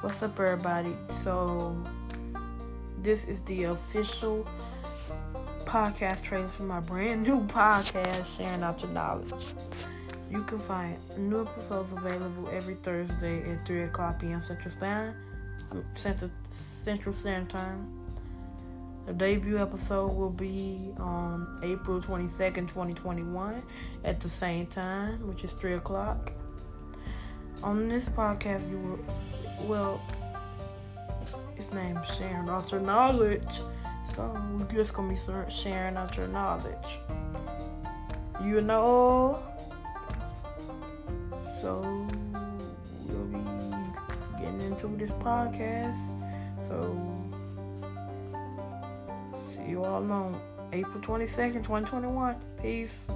What's up, everybody? So, this is the official podcast trailer for my brand new podcast, Sharing Out Your Knowledge. You can find new episodes available every Thursday at 3 o'clock p.m. Central Standard, Central, Central Standard Time. The debut episode will be on April 22nd, 2021, at the same time, which is 3 o'clock. On this podcast, you will, well, his name's sharing out your knowledge. So we're just gonna be sharing out your knowledge. You know. So we'll be getting into this podcast. So see you all on April 22nd, 2021. Peace.